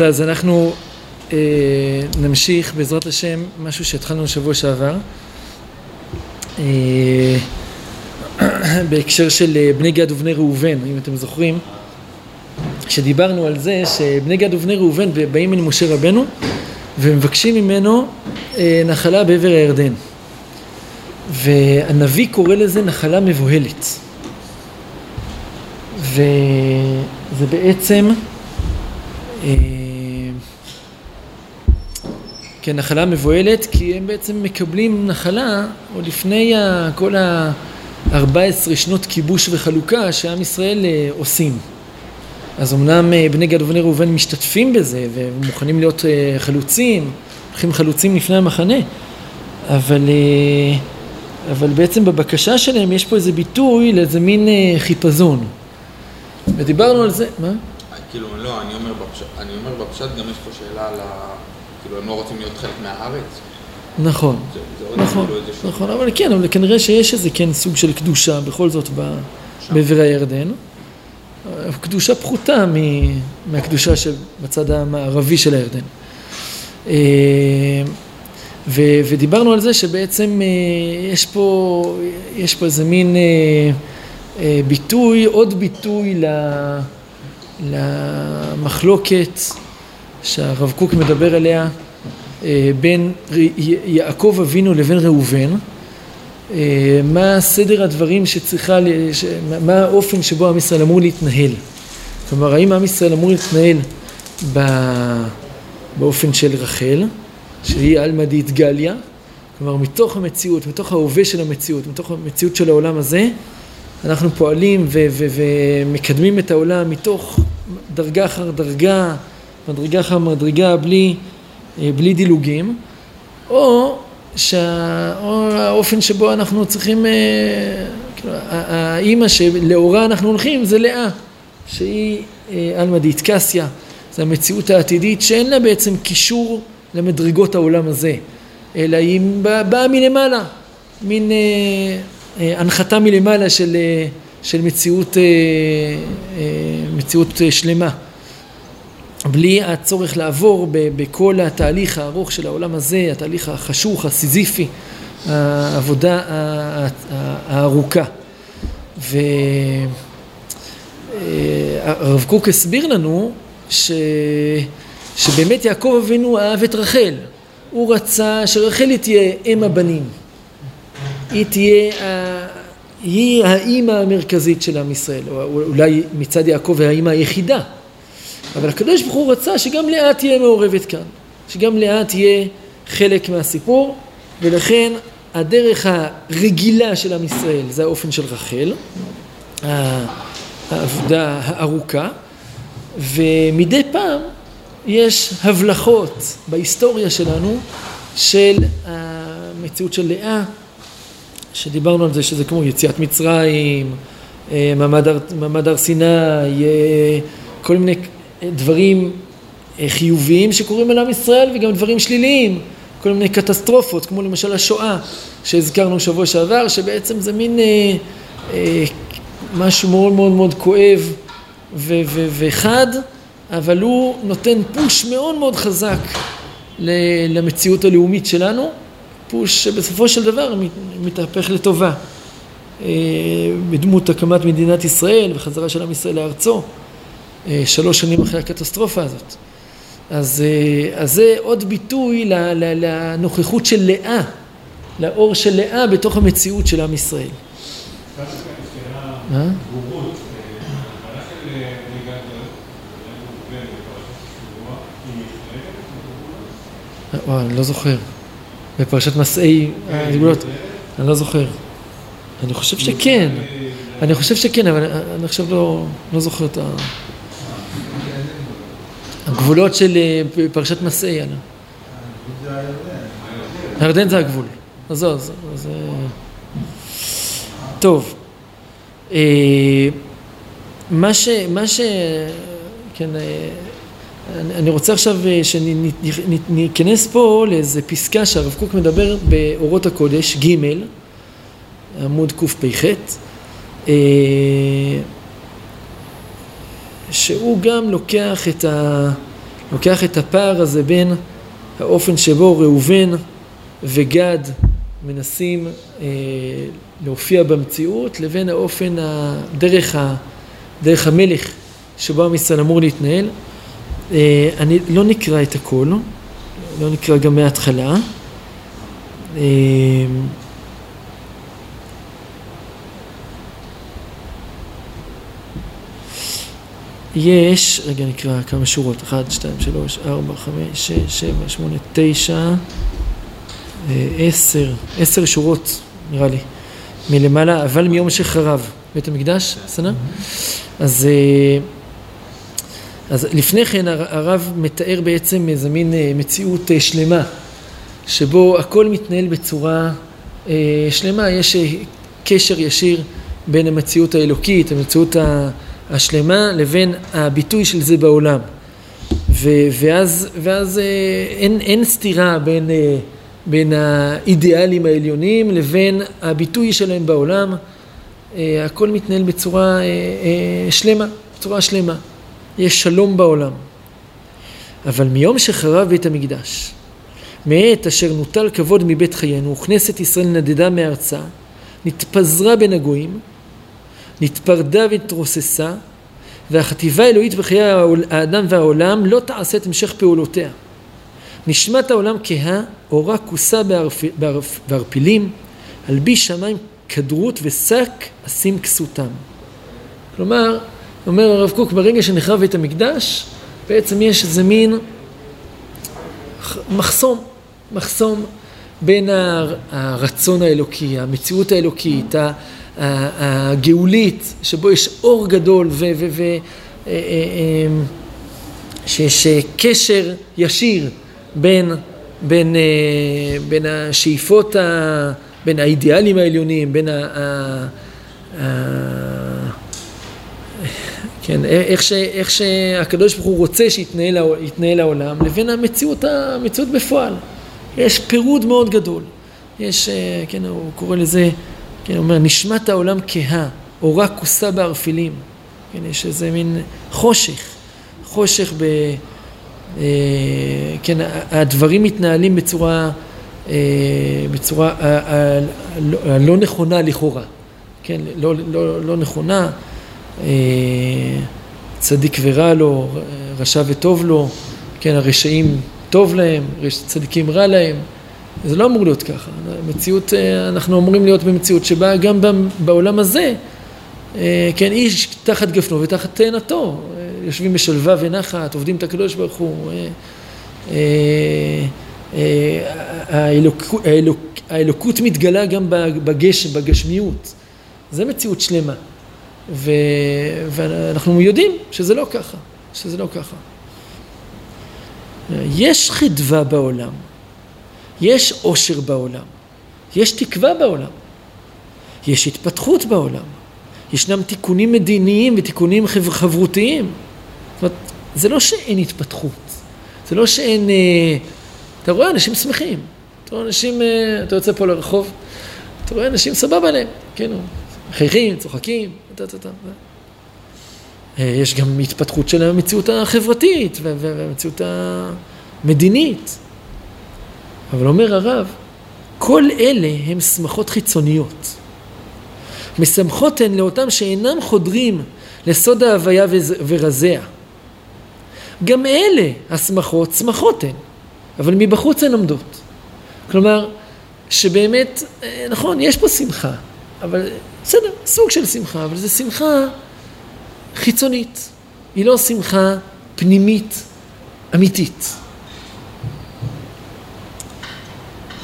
אז אנחנו אה, נמשיך בעזרת השם משהו שהתחלנו בשבוע שעבר. אה, בהקשר של אה, בני גד ובני ראובן, אם אתם זוכרים שדיברנו על זה שבני גד ובני ראובן באים אל משה רבנו ומבקשים ממנו אה, נחלה בעבר הירדן. והנביא קורא לזה נחלה מבוהלת וזה בעצם אה, כן, נחלה מבוהלת, כי הם בעצם מקבלים נחלה עוד לפני כל ה-14 שנות כיבוש וחלוקה שעם ישראל אה, עושים. אז אמנם אה, בני גד ובני ראובן משתתפים בזה ומוכנים להיות חלוצים, הולכים חלוצים לפני המחנה, אבל, אבל בעצם בבקשה שלהם יש פה איזה ביטוי לאיזה מין חיפזון. ודיברנו על זה, מה? כאילו, לא, אני אומר בפשט, אני אומר בפשט גם יש פה שאלה על ה... כאילו הם לא רוצים להיות חלק מהארץ. נכון, זה, זה נכון, כאילו נכון, אבל כן, אבל כנראה שיש איזה כן סוג של קדושה בכל זאת בעבר הירדן. קדושה פחותה מהקדושה שבצד המערבי של הירדן. אה, ו, ודיברנו על זה שבעצם אה, יש פה, יש פה איזה מין אה, ביטוי, עוד ביטוי למחלוקת שהרב קוק מדבר עליה אה, בין יעקב אבינו לבין ראובן, אה, מה סדר הדברים שצריכה, מה האופן שבו עם ישראל אמור להתנהל. כלומר, האם עם ישראל אמור להתנהל באופן של רחל, שהיא עלמא דאיתגליה, כלומר מתוך המציאות, מתוך ההווה של המציאות, מתוך המציאות של העולם הזה, אנחנו פועלים ומקדמים את העולם מתוך דרגה אחר דרגה, מדרגה אחר מדרגה בלי, אה, בלי דילוגים, או, שה, או האופן שבו אנחנו צריכים, אה, כאילו, האימא שלאורה אנחנו הולכים זה לאה, שהיא אה, עלמא דיתקסיה, זו המציאות העתידית שאין לה בעצם קישור למדרגות העולם הזה, אלא היא באה מלמעלה, מין הנחתה מלמעלה של, של מציאות, מציאות שלמה. בלי הצורך לעבור בכל התהליך הארוך של העולם הזה, התהליך החשוך, הסיזיפי, העבודה הארוכה. והרב קוק הסביר לנו ש... שבאמת יעקב אבינו אהב את רחל. הוא רצה שרחל תהיה אם הבנים. היא תהיה, היא האימא המרכזית של עם ישראל, או אולי מצד יעקב האימא היחידה. אבל הקדוש ברוך הוא רצה שגם לאה תהיה מעורבת כאן, שגם לאה תהיה חלק מהסיפור, ולכן הדרך הרגילה של עם ישראל זה האופן של רחל, העבודה הארוכה, ומדי פעם יש הבלחות בהיסטוריה שלנו של המציאות של לאה, שדיברנו על זה שזה כמו יציאת מצרים, אה, מעמד הר סיני, אה, כל מיני דברים אה, חיוביים שקורים על עם ישראל וגם דברים שליליים, כל מיני קטסטרופות, כמו למשל השואה שהזכרנו שבוע שעבר, שבעצם זה מין אה, אה, משהו מאוד מאוד מאוד כואב וחד, אבל הוא נותן פוש מאוד מאוד חזק למציאות הלאומית שלנו, פוש שבסופו של דבר מתהפך לטובה. אה, בדמות הקמת מדינת ישראל וחזרה של עם ישראל לארצו. אה, שלוש שנים אחרי הקטסטרופה הזאת. אז, אה, אז זה עוד ביטוי לנוכחות של לאה, לאור של לאה בתוך המציאות של עם ישראל. אני לא זוכר. בפרשת מסעי הגבולות, אני לא זוכר. אני חושב שכן. אני חושב שכן, אבל אני עכשיו לא, לא זוכר את. הגבולות של אה, פרשת מסעי. הירדן זה הגבול. אז זהו. אה, טוב. אה, מה ש... מה ש... כן, אני רוצה עכשיו שניכנס פה לאיזה פסקה שהרב קוק מדבר באורות הקודש, ג', עמוד קפ"ח. שהוא גם לוקח את, ה, לוקח את הפער הזה בין האופן שבו ראובן וגד מנסים אה, להופיע במציאות לבין האופן, דרך, המלך שבו עם אמור להתנהל. אה, אני לא נקרא את הכל, לא נקרא גם מההתחלה. אה, יש, רגע נקרא כמה שורות, 1, 2, 3, 4, 5, 6, 7, 8, 9, 10, 10 שורות נראה לי, מלמעלה, אבל מיום שחרב בית המקדש, בסדר? אז, אה, אז לפני כן הרב מתאר בעצם איזה מין אה, מציאות אה, שלמה, שבו הכל מתנהל בצורה שלמה, יש קשר ישיר בין המציאות האלוקית, המציאות. השלמה לבין הביטוי של זה בעולם. ו- ואז, ואז אה, אין, אין סתירה בין, אה, בין האידיאלים העליונים לבין הביטוי שלהם בעולם. אה, הכל מתנהל בצורה שלמה, בצורה שלמה. יש שלום בעולם. אבל מיום שחרב בית המקדש, מעת אשר נוטל כבוד מבית חיינו, וכנסת ישראל נדדה מארצה, נתפזרה בין הגויים, נתפרדה והתרוססה, והחטיבה האלוהית בחיי האדם והעולם לא תעשה את המשך פעולותיה. נשמת העולם כהה, אורה כוסה בערפ... בערפ... בערפילים, הלביש שמיים כדרות ושק אשים כסותם. כלומר, אומר הרב קוק, ברגע שנחרב בית המקדש, בעצם יש איזה מין מחסום, מחסום בין הרצון האלוקי, המציאות האלוקית, הגאולית, שבו יש אור גדול ו... ו, ו אה, אה, אה, שיש קשר ישיר בין, בין, בין השאיפות, ה, בין האידיאלים העליונים, בין ה... כן, איך, ש, איך שהקדוש ברוך הוא רוצה שיתנהל העולם, לבין המציאות, המציאות בפועל. יש פירוד מאוד גדול. יש, כן, הוא קורא לזה כן, הוא אומר, נשמת העולם כהה, אורה כוסה בערפילים. כן, יש איזה מין חושך, חושך ב... אה, כן, הדברים מתנהלים בצורה, אה, בצורה הלא נכונה לכאורה. כן, לא, לא, לא נכונה. אה, צדיק ורע לו, רשע וטוב לו, כן, הרשעים טוב להם, צדיקים רע להם. זה לא אמור להיות ככה. מציאות, אה, אנחנו אמורים להיות במציאות שבה גם בעולם הזה, אה, כן, איש תחת גפנו ותחת תאנתו, יושבים בשלווה ונחת, עובדים את הקדוש ברוך הוא. האלוק, האלוק, האלוקות מתגלה גם בגשם, בגשמיות. זה מציאות שלמה. ו, ואנחנו יודעים שזה לא ככה, שזה לא ככה. יש חדווה בעולם. יש עושר בעולם, יש תקווה בעולם, יש התפתחות בעולם, ישנם תיקונים מדיניים ותיקונים חברותיים. זאת אומרת, זה לא שאין התפתחות, זה לא שאין... אה, אתה רואה אנשים שמחים, אתה רואה אנשים, אה, אתה יוצא פה לרחוב, אתה רואה אנשים סבבה להם, כן, מחייכים, צוחקים, אה, יש גם התפתחות של המציאות החברתית והמציאות המדינית. אבל אומר הרב, כל אלה הם שמחות חיצוניות. משמחות הן לאותם שאינם חודרים לסוד ההוויה ורזיה. גם אלה השמחות, שמחות הן, אבל מבחוץ הן עומדות. כלומר, שבאמת, אה, נכון, יש פה שמחה, אבל בסדר, סוג של שמחה, אבל זו שמחה חיצונית. היא לא שמחה פנימית, אמיתית.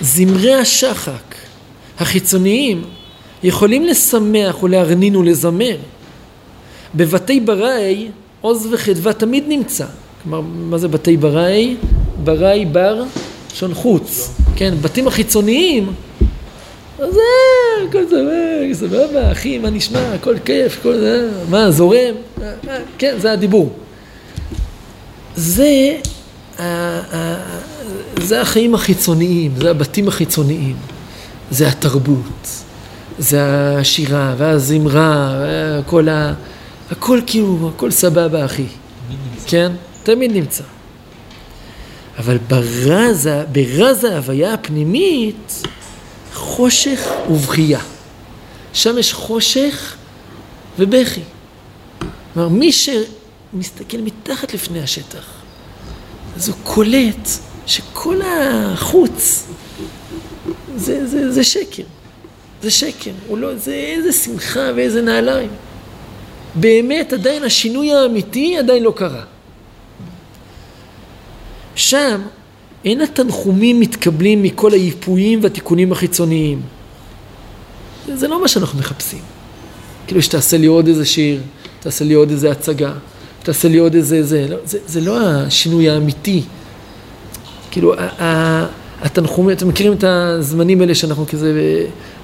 זמרי השחק החיצוניים יכולים לשמח ולהרנין ולזמר. בבתי בראי עוז וחדווה תמיד נמצא. כלומר, מה זה בתי בראי? בראי בר שון חוץ. כן, בתים החיצוניים, אז אה, הכל סבבה, סבבה, אחי, מה נשמע, הכל כיף, הכל זה, מה, זורם? כן, זה הדיבור. זה זה החיים החיצוניים, זה הבתים החיצוניים, זה התרבות, זה השירה והזמרה, כל הכל כאילו, הכל סבבה אחי, כן? תמיד נמצא. אבל ברז ההוויה הפנימית, חושך ובכייה. שם יש חושך ובכי. כלומר, מי שמסתכל מתחת לפני השטח, אז הוא קולט שכל החוץ זה, זה, זה שקר. זה שקר. הוא לא, זה איזה שמחה ואיזה נעליים. באמת עדיין השינוי האמיתי עדיין לא קרה. שם אין התנחומים מתקבלים מכל היפויים והתיקונים החיצוניים. זה, זה לא מה שאנחנו מחפשים. כאילו שתעשה לי עוד איזה שיר, תעשה לי עוד איזה הצגה, תעשה לי עוד איזה זה, לא, זה, זה לא השינוי האמיתי. כאילו, התנחומים, אתם מכירים את הזמנים האלה שאנחנו כזה,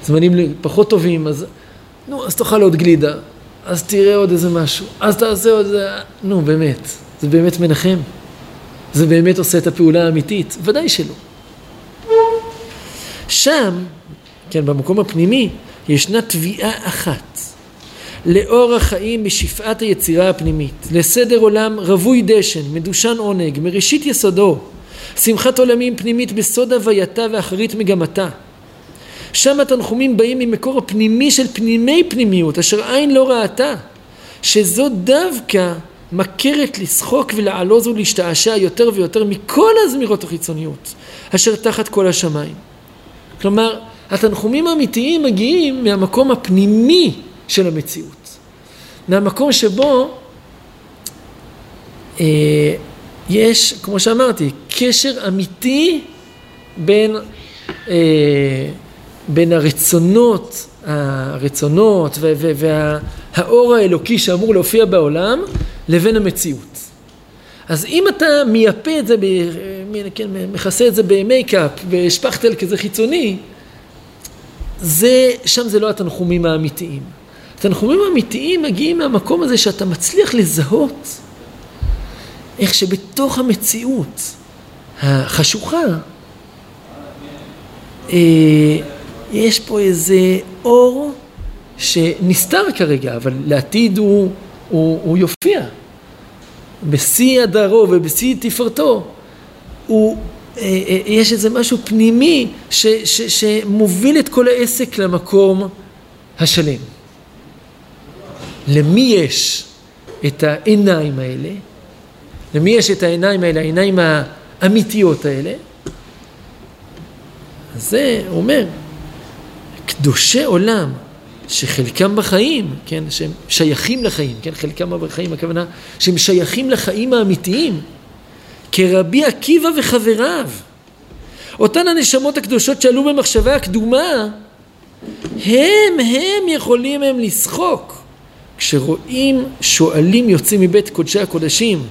זמנים פחות טובים, אז נו, אז תאכל עוד גלידה, אז תראה עוד איזה משהו, אז תעשה עוד נו באמת, זה באמת מנחם? זה באמת עושה את הפעולה האמיתית? ודאי שלא. שם, כן, במקום הפנימי, ישנה תביעה אחת. לאור החיים בשפעת היצירה הפנימית, לסדר עולם רווי דשן, מדושן עונג, מראשית יסודו, שמחת עולמים פנימית בסוד הווייתה ואחרית מגמתה. שם התנחומים באים ממקור הפנימי של פנימי פנימיות, אשר עין לא ראתה, שזו דווקא מכרת לשחוק ולעלוז ולהשתעשע יותר ויותר מכל הזמירות החיצוניות, אשר תחת כל השמיים. כלומר, התנחומים האמיתיים מגיעים מהמקום הפנימי של המציאות. מהמקום שבו אה, יש, כמו שאמרתי, קשר אמיתי בין, אה, בין הרצונות, הרצונות והאור האלוקי שאמור להופיע בעולם לבין המציאות. אז אם אתה מייפה את זה, ב, כן, מכסה את זה במייקאפ, בשפכטל כזה חיצוני, זה, שם זה לא התנחומים האמיתיים. התנחומים האמיתיים מגיעים מהמקום הזה שאתה מצליח לזהות איך שבתוך המציאות החשוכה אה, יש פה איזה אור שנסתר כרגע, אבל לעתיד הוא, הוא, הוא יופיע. בשיא הדרו ובשיא תפארתו, הוא, אה, אה, יש איזה משהו פנימי ש, ש, שמוביל את כל העסק למקום השלם. למי יש את העיניים האלה? למי יש את העיניים האלה, העיניים האמיתיות האלה? זה אומר, קדושי עולם שחלקם בחיים, כן, שהם שייכים לחיים, כן, חלקם בחיים, הכוונה שהם שייכים לחיים האמיתיים, כרבי עקיבא וחבריו. אותן הנשמות הקדושות שעלו במחשבה הקדומה, הם, הם יכולים הם לשחוק כשרואים שועלים יוצאים מבית קודשי הקודשים,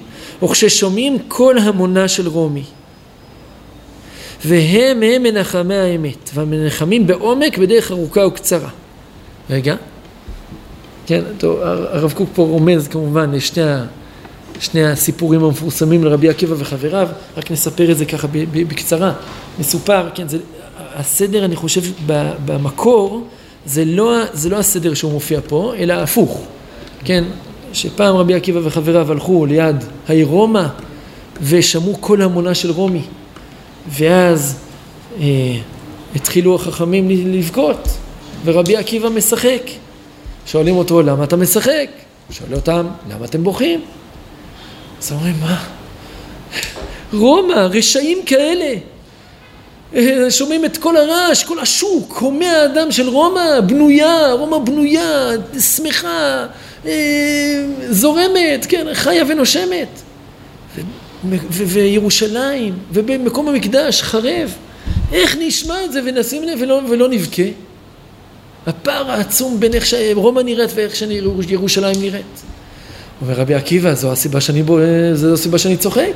או כששומעים קול המונה של רומי. והם הם מנחמי האמת, והמנחמים בעומק בדרך ארוכה וקצרה. רגע, כן, טוב, הרב קוק פה רומז כמובן לשני שני הסיפורים המפורסמים לרבי עקיבא וחבריו, רק נספר את זה ככה בקצרה. מסופר, כן, זה, הסדר אני חושב במקור זה לא, זה לא הסדר שהוא מופיע פה, אלא הפוך. כן, שפעם רבי עקיבא וחבריו הלכו ליד העיר רומא ושמעו כל המונה של רומי ואז אה, התחילו החכמים לבכות ורבי עקיבא משחק שואלים אותו למה אתה משחק? שואל אותם למה אתם בוכים? אז אומרים מה? רומא, רשעים כאלה אה, שומעים את כל הרעש, כל השוק, הומי האדם של רומא, בנויה, רומא בנויה, שמחה, אה, זורמת, כן, חיה ונושמת. וירושלים, ובמקום המקדש, חרב. איך נשמע את זה ונשים לב ולא, ולא נבכה? הפער העצום בין איך שרומא נראית ואיך שירושלים נראית. אומר רבי עקיבא, זו הסיבה שאני, בו, זו הסיבה שאני צוחק.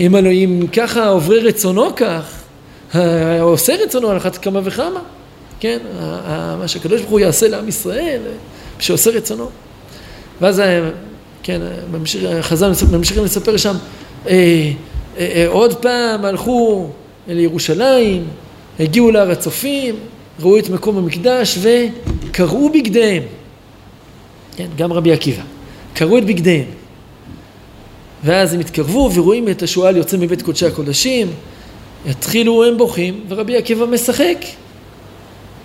אם אלוהים ככה עוברי רצונו כך, עושה רצונו על אחת כמה וכמה, כן, מה שהקדוש ברוך הוא יעשה לעם ישראל, שעושה רצונו. ואז, כן, חז"ל ממשיכים לספר שם, אה, אה, אה, עוד פעם הלכו לירושלים, הגיעו להר הצופים, ראו את מקום המקדש וקרעו בגדיהם. כן, גם רבי עקיבא. קרעו את בגדיהם. ואז הם התקרבו ורואים את השועל יוצא מבית קודשי הקודשים, התחילו הם בוכים, ורבי עקיבא משחק.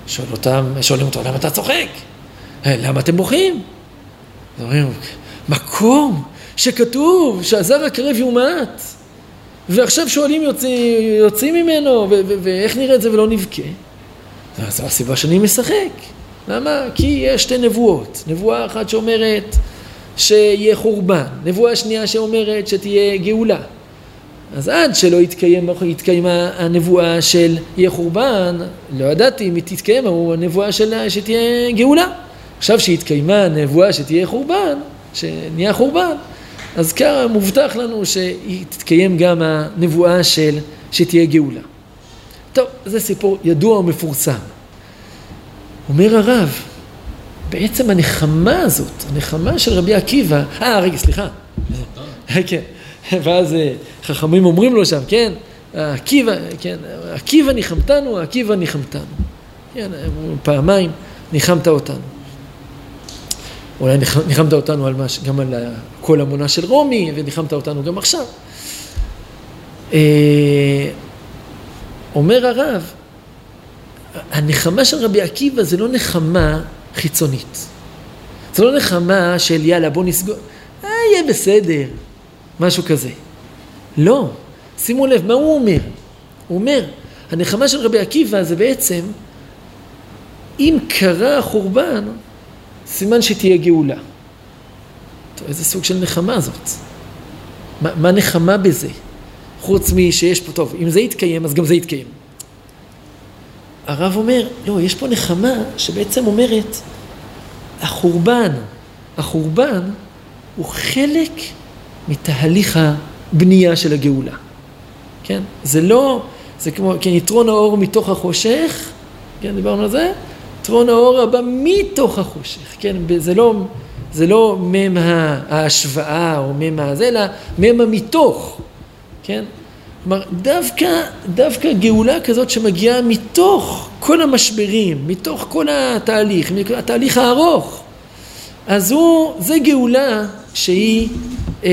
שואל אותם, שואלים אותו, למה אתה צוחק? אה, למה אתם בוכים? אומרים, מקום שכתוב שהזר הקרב יומת, ועכשיו שואלים יוצאים, יוצאים ממנו, ואיך נראה את זה ולא נבכה? זו הסיבה שאני משחק. למה? כי יש שתי נבואות. נבואה אחת שאומרת שיהיה חורבן, נבואה שנייה שאומרת שתהיה גאולה. אז עד שלא התקיים, התקיימה הנבואה של יהיה חורבן, לא ידעתי אם היא תתקיים הנבואה של שתהיה גאולה. עכשיו שהתקיימה הנבואה שתהיה חורבן, שנהיה חורבן, אז ככה מובטח לנו שתתקיים גם הנבואה של שתהיה גאולה. טוב, זה סיפור ידוע ומפורסם. אומר הרב, בעצם הנחמה הזאת, הנחמה של רבי עקיבא, אה רגע סליחה, כן, ואז אה, חכמים אומרים לו שם, כן, עקיבא, כן, עקיבא ניחמתנו, עקיבא ניחמתנו, כן, פעמיים ניחמת אותנו. אולי ניחמת אותנו על מש, גם על כל המונה של רומי, וניחמת אותנו גם עכשיו. אומר הרב, הנחמה של רבי עקיבא זה לא נחמה חיצונית. זה לא נחמה של יאללה בוא נסגור, אה, יהיה בסדר, משהו כזה. לא, שימו לב, מה הוא אומר? הוא אומר, הנחמה של רבי עקיבא זה בעצם, אם קרה החורבן, סימן שתהיה גאולה. טוב, איזה סוג של נחמה זאת? מה, מה נחמה בזה? חוץ משיש פה, טוב, אם זה יתקיים, אז גם זה יתקיים. הרב אומר, לא, יש פה נחמה שבעצם אומרת, החורבן, החורבן הוא חלק מתהליך הבנייה של הגאולה. כן? זה לא, זה כמו, כן, יתרון האור מתוך החושך, כן, דיברנו על זה? יתרון האור הבא מתוך החושך, כן? זה לא, זה לא מם ההשוואה או מם הזה, אלא מם המתוך, כן? כלומר, דווקא, דווקא גאולה כזאת שמגיעה מתוך כל המשברים, מתוך כל התהליך, התהליך הארוך, אז הוא, זה גאולה שהיא, אה,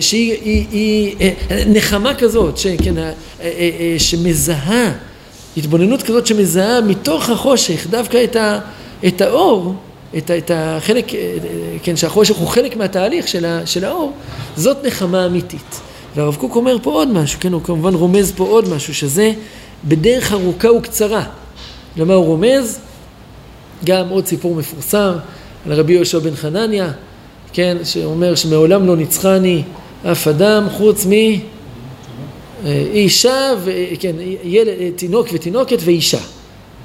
שהיא היא, היא, אה, נחמה כזאת, שכן, אה, שמזהה, התבוננות כזאת שמזהה מתוך החושך דווקא את, ה, את האור, את, את החלק, כן, שהחושך הוא חלק מהתהליך של, ה, של האור, זאת נחמה אמיתית. והרב קוק אומר פה עוד משהו, כן, הוא כמובן רומז פה עוד משהו, שזה בדרך ארוכה וקצרה. למה הוא רומז? גם עוד סיפור מפורסם על רבי יהושע בן חנניה, כן, שאומר שמעולם לא ניצחני אף אדם חוץ מ... אישה, ו... כן, ילד, תינוק ותינוקת ואישה,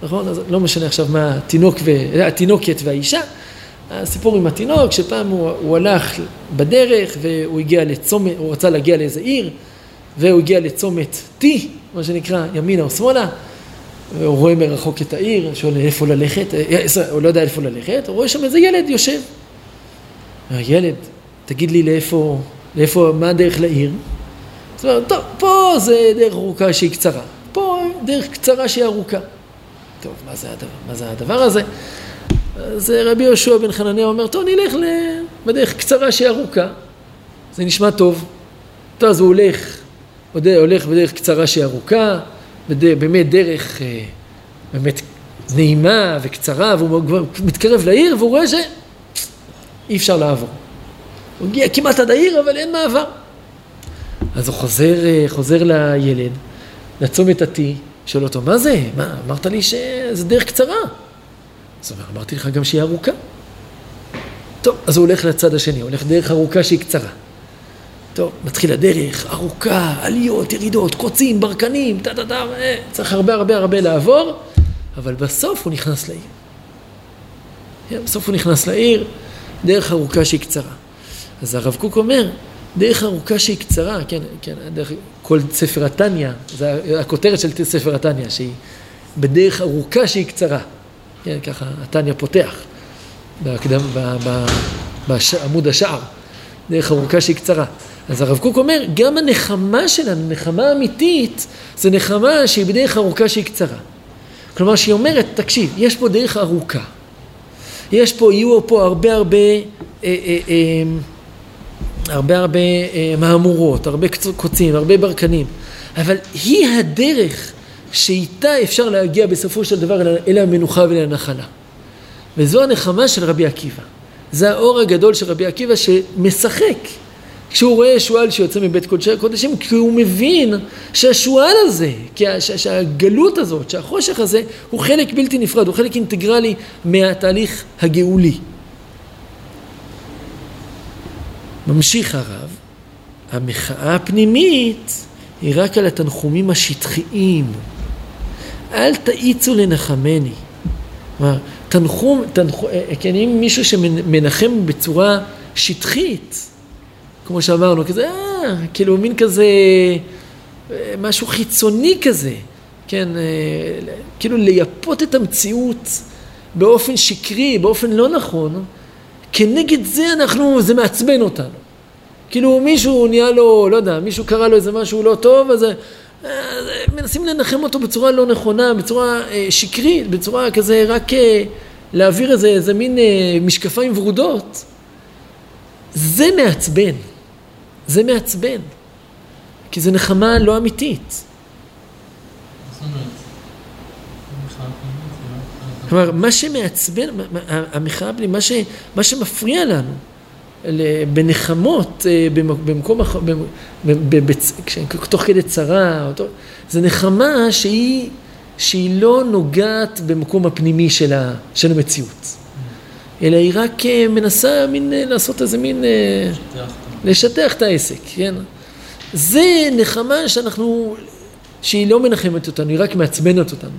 נכון? אז לא משנה עכשיו מה התינוק ו... התינוקת והאישה, הסיפור עם התינוק, שפעם הוא, הוא הלך בדרך והוא הגיע לצומת, הוא רצה להגיע לאיזה עיר והוא הגיע לצומת T, מה שנקרא, ימינה או שמאלה, והוא רואה מרחוק את העיר, שואל איפה ללכת, אה, אה, הוא לא יודע איפה ללכת, הוא רואה שם איזה ילד יושב. הילד, תגיד לי לאיפה, לאיפה, מה הדרך לעיר? זאת אומרת, טוב, פה זה דרך ארוכה שהיא קצרה, פה דרך קצרה שהיא ארוכה. טוב, מה זה הדבר, מה זה הדבר הזה? אז רבי יהושע בן חנניה אומר, טוב, נלך בדרך קצרה שהיא ארוכה. זה נשמע טוב. טוב, אז הוא הולך, הולך בדרך קצרה שהיא ארוכה, בדרך, באמת דרך אה, באמת נעימה וקצרה, והוא כבר מתקרב לעיר והוא רואה שאי אפשר לעבור. הוא הגיע כמעט עד העיר, אבל אין מעבר. אז הוא חוזר, אה, חוזר לילד, לצומת ה-T, שואל אותו, מה זה? מה, אמרת לי שזה דרך קצרה. אז הוא אומר, אמרתי לך גם שהיא ארוכה. טוב, אז הוא הולך לצד השני, הוא הולך דרך ארוכה שהיא קצרה. טוב, מתחיל הדרך, ארוכה, עליות, ירידות, קוצים, ברקנים, טה טה טה, אה, צריך הרבה הרבה הרבה לעבור, אבל בסוף הוא נכנס לעיר. כן, בסוף הוא נכנס לעיר, דרך ארוכה שהיא קצרה. אז הרב קוק אומר, דרך ארוכה שהיא קצרה, כן, כן, דרך כל ספר התניא, זה הכותרת של ספר התניא, שהיא בדרך ארוכה שהיא קצרה. כן, ככה התניא פותח בהקדם, בעמוד השער, דרך ארוכה שהיא קצרה. אז הרב קוק אומר, גם הנחמה שלנו, נחמה אמיתית, זה נחמה שהיא בדרך ארוכה שהיא קצרה. כלומר, שהיא אומרת, תקשיב, יש פה דרך ארוכה. יש פה, יהיו פה הרבה הרבה אה, אה, אה, הרבה הרבה אה, מהמורות, הרבה קוצים, הרבה ברקנים, אבל היא הדרך שאיתה אפשר להגיע בסופו של דבר אל המנוחה ואל הנחלה. וזו הנחמה של רבי עקיבא. זה האור הגדול של רבי עקיבא שמשחק כשהוא רואה שועל שיוצא מבית קודשי הקודשים, כי הוא מבין שהשועל הזה, שהגלות הזאת, שהחושך הזה, הוא חלק בלתי נפרד, הוא חלק אינטגרלי מהתהליך הגאולי. ממשיך הרב, המחאה הפנימית היא רק על התנחומים השטחיים. אל תאיצו לנחמני. כלומר, תנחום, תנחום, אה, אה, כן, אם מישהו שמנחם בצורה שטחית, כמו שאמרנו, כזה, אה, כאילו מין כזה, אה, משהו חיצוני כזה, כן, כאילו לייפות את המציאות באופן שקרי, באופן לא נכון, כנגד זה אנחנו, זה מעצבן אותנו. כאילו מישהו נהיה לו, לא יודע, מישהו קרא לו איזה משהו לא טוב, אז מנסים לנחם אותו בצורה לא נכונה, בצורה שקרית, בצורה כזה רק להעביר איזה, איזה מין משקפיים ורודות. זה מעצבן. זה מעצבן, כי זה נחמה לא אמיתית. כלומר, מה שמעצבן, המחאה הפנימית, מה, ש, מה שמפריע לנו בנחמות, אה, במקום, תוך כדי צרה, זה נחמה שהיא, שהיא לא נוגעת במקום הפנימי של, ה, של המציאות, אלא היא רק אה, מנסה מין, אה, לעשות איזה מין... לשטח את העסק, כן? זה נחמה שאנחנו, שהיא לא מנחמת אותנו, היא רק מעצבנת אותנו.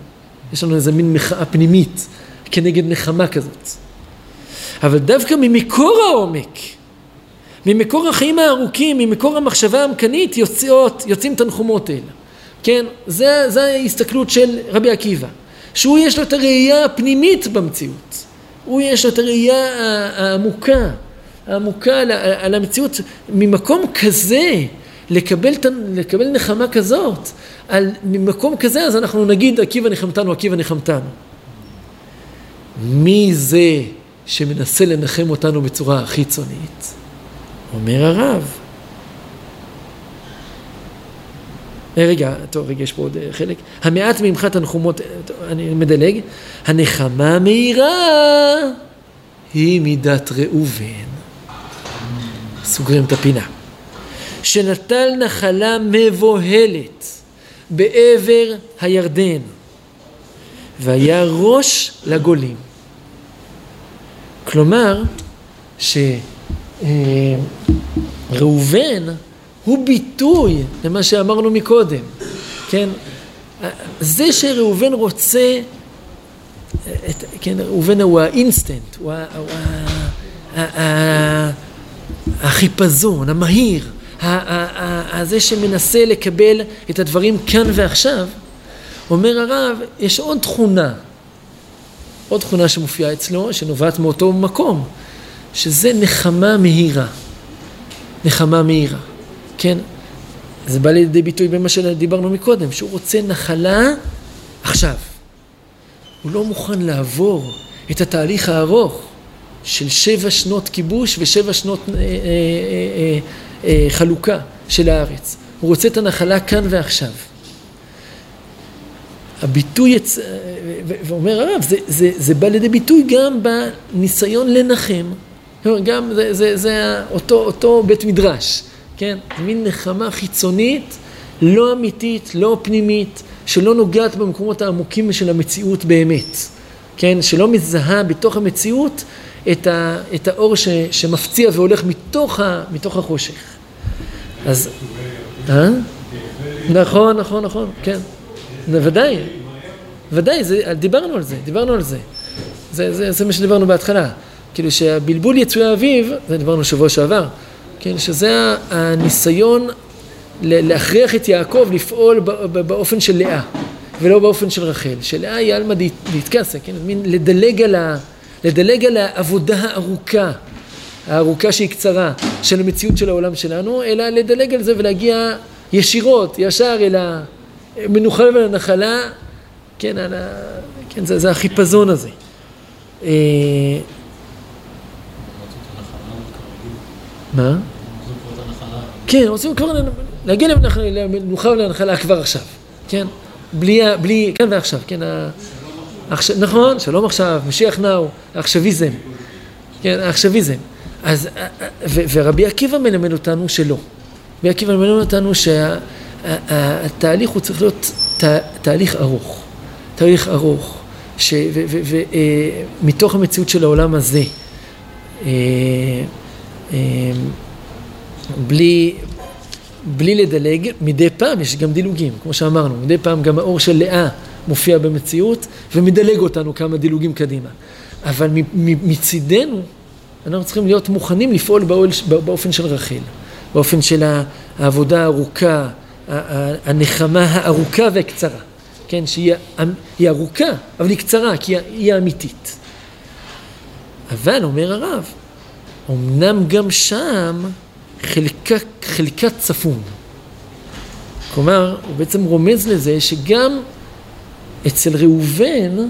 יש לנו איזה מין מחאה פנימית כנגד נחמה כזאת. אבל דווקא ממקור העומק, ממקור החיים הארוכים, ממקור המחשבה העמקנית, יוצאות, יוצאים תנחומות אלה. כן? זה, זה ההסתכלות של רבי עקיבא. שהוא יש לו את הראייה הפנימית במציאות. הוא יש לו את הראייה העמוקה. העמוקה על, על המציאות, ממקום כזה לקבל, לקבל נחמה כזאת, על, ממקום כזה אז אנחנו נגיד עקיבא ניחמתנו, עקיבא ניחמתנו. מי זה שמנסה לנחם אותנו בצורה חיצונית? אומר הרב. אה, רגע, טוב, רגע, יש פה עוד אה, חלק. המעט ממך תנחומות, אה, אני מדלג. הנחמה המהירה היא מידת ראובן. סוגרים את הפינה. שנטל נחלה מבוהלת בעבר הירדן, והיה ראש לגולים. כלומר, שראובן הוא ביטוי למה שאמרנו מקודם, כן? זה שראובן רוצה, את, כן, ראובן הוא האינסטנט, הוא, ה... הוא ה החיפזון, המהיר, הזה שמנסה לקבל את הדברים כאן ועכשיו, אומר הרב, יש עוד תכונה, עוד תכונה שמופיעה אצלו, שנובעת מאותו מקום, שזה נחמה מהירה. נחמה מהירה, כן? זה בא לידי ביטוי במה שדיברנו מקודם, שהוא רוצה נחלה עכשיו. הוא לא מוכן לעבור את התהליך הארוך של שבע שנות כיבוש ושבע שנות אה, אה, אה, אה, חלוקה של הארץ. הוא רוצה את הנחלה כאן ועכשיו. הביטוי, יצ... ואומר הרב, זה, זה, זה בא לידי ביטוי גם בניסיון לנחם. גם זה, זה, זה אותו, אותו בית מדרש, כן? זה מין נחמה חיצונית, לא אמיתית, לא פנימית, שלא נוגעת במקומות העמוקים של המציאות באמת, כן? שלא מזהה בתוך המציאות את, ה, את האור ש, שמפציע והולך מתוך, ה, מתוך החושך. אז... אה? נכון, נכון, נכון, כן. ודאי, ודאי, דיברנו על זה, דיברנו על זה, זה מה שדיברנו בהתחלה. כאילו שהבלבול יצואי אביב, זה דיברנו שבוע שעבר, כן, שזה הניסיון להכריח את יעקב לפעול באופן של לאה, ולא באופן של רחל. שלאה היא עלמא דאיטקסה, כן, מין לדלג על ה... לדלג על העבודה הארוכה, הארוכה שהיא קצרה, של המציאות של העולם שלנו, אלא לדלג על זה ולהגיע ישירות, ישר אל המנוחה והנחלה, כן, ה... כן זה, זה החיפזון הזה. אה, מה? כן, רוצים כבר להגיע למנוחה ולנחלה כבר עכשיו, כן? בלי, בלי, כאן ועכשיו, כן? עכשיו, נכון, שלום עכשיו, משיח נאו, העכשוויזם, כן, העכשוויזם. אז, ו, ורבי עקיבא מלמד אותנו שלא. רבי עקיבא מלמד אותנו שהתהליך הוא צריך להיות תה, תהליך ארוך. תהליך ארוך, ומתוך המציאות של העולם הזה, אה, אה, בלי, בלי לדלג, מדי פעם יש גם דילוגים, כמו שאמרנו, מדי פעם גם האור של לאה מופיע במציאות ומדלג אותנו כמה דילוגים קדימה. אבל מצידנו, אנחנו צריכים להיות מוכנים לפעול באופן של רחל, באופן של העבודה הארוכה, הנחמה הארוכה והקצרה, כן, שהיא ארוכה, אבל היא קצרה, כי היא אמיתית. אבל, אומר הרב, אמנם גם שם חלקה, חלקת צפון. כלומר, הוא בעצם רומז לזה שגם אצל ראובן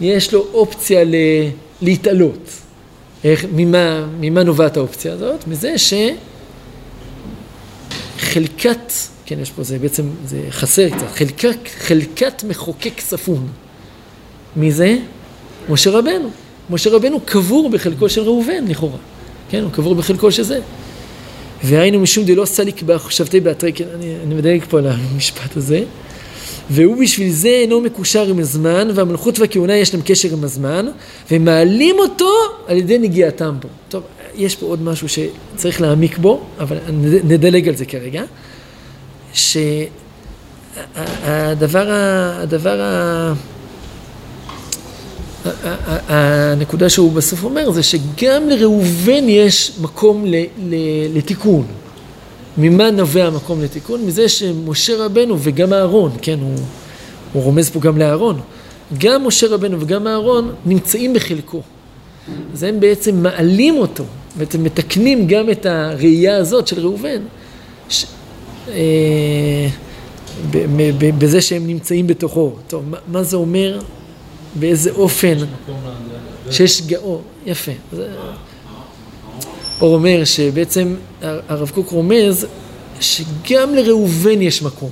יש לו אופציה ל... להתעלות. איך, ממה, ממה נובעת האופציה הזאת? מזה שחלקת, כן, יש פה, זה בעצם, זה חסר קצת, חלקת, חלקת מחוקק צפון. מי זה? משה רבנו. משה רבנו קבור בחלקו של ראובן, לכאורה. כן, הוא קבור בחלקו של זה. והיינו משום דלא סליק שבתי באתרי, כן, אני, אני מדייק פה על המשפט הזה. והוא בשביל זה אינו מקושר עם הזמן, והמלכות והכהונה יש להם קשר עם הזמן, ומעלים אותו על ידי נגיעתם בו. טוב, יש פה עוד משהו שצריך להעמיק בו, אבל נדלג על זה כרגע. שהדבר, הדבר, ה... הנקודה שהוא בסוף אומר זה שגם לראובן יש מקום לתיקון. ממה נובע המקום לתיקון? מזה שמשה רבנו וגם אהרון, כן, הוא, הוא רומז פה גם לאהרון, גם משה רבנו וגם אהרון נמצאים בחלקו. אז הם בעצם מעלים אותו, בעצם מתקנים גם את הראייה הזאת של ראובן, ש... אה, בזה שהם נמצאים בתוכו. טוב, מה זה אומר? באיזה אופן? שיש גאו, יפה. זה... אור אומר שבעצם הרב קוק רומז שגם לראובן יש מקום.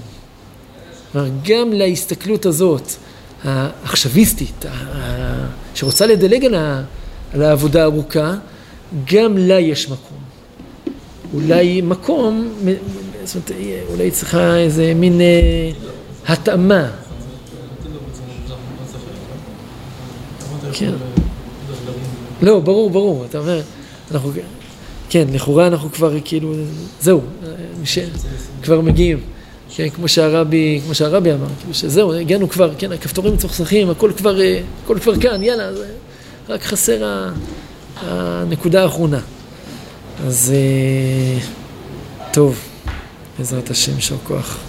גם להסתכלות הזאת, העכשוויסטית, שרוצה לדלג על העבודה הארוכה, גם לה יש מקום. אולי מקום, זאת אומרת, אולי צריכה איזה מין אה, התאמה. כן. לא, ברור, ברור, אתה אומר, אנחנו... כן, לכאורה אנחנו כבר כאילו, זהו. כבר מגיעים. כן, כמו שהרבי, כמו שהרבי אמר, כאילו שזהו, הגענו כבר, כן, הכפתורים מצוחצחים, הכל כבר, אה, הכל כבר כאן, יאללה, רק חסר הנקודה האחרונה. אז אה, טוב, בעזרת השם, יישר כוח.